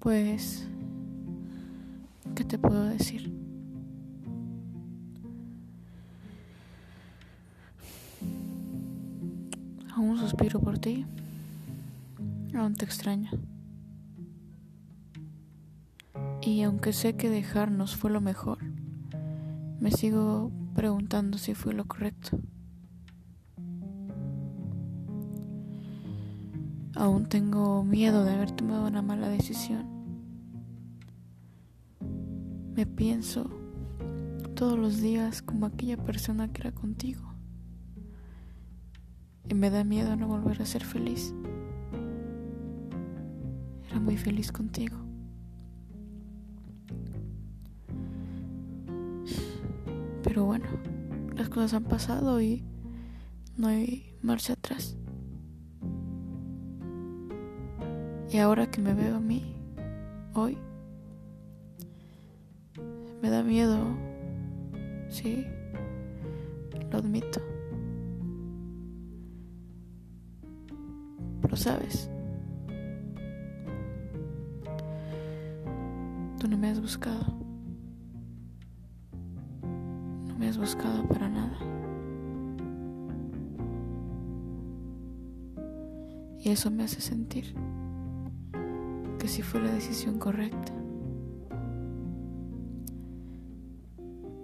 Pues, ¿qué te puedo decir? Aún suspiro por ti. Aún te extraño. Y aunque sé que dejarnos fue lo mejor, me sigo preguntando si fue lo correcto. Aún tengo miedo de haber tomado una mala decisión. Me pienso todos los días como aquella persona que era contigo. Y me da miedo no volver a ser feliz. Era muy feliz contigo. Pero bueno, las cosas han pasado y no hay marcha atrás. Y ahora que me veo a mí, hoy, me da miedo, sí, lo admito. Pero sabes, tú no me has buscado. No me has buscado para nada. Y eso me hace sentir que si fue la decisión correcta.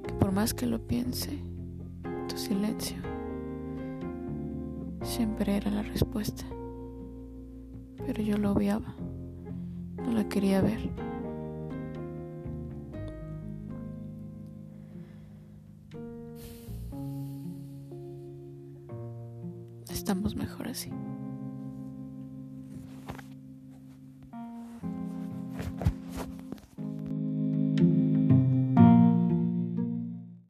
Que por más que lo piense, tu silencio siempre era la respuesta. Pero yo lo obviaba, no la quería ver. Estamos mejor así.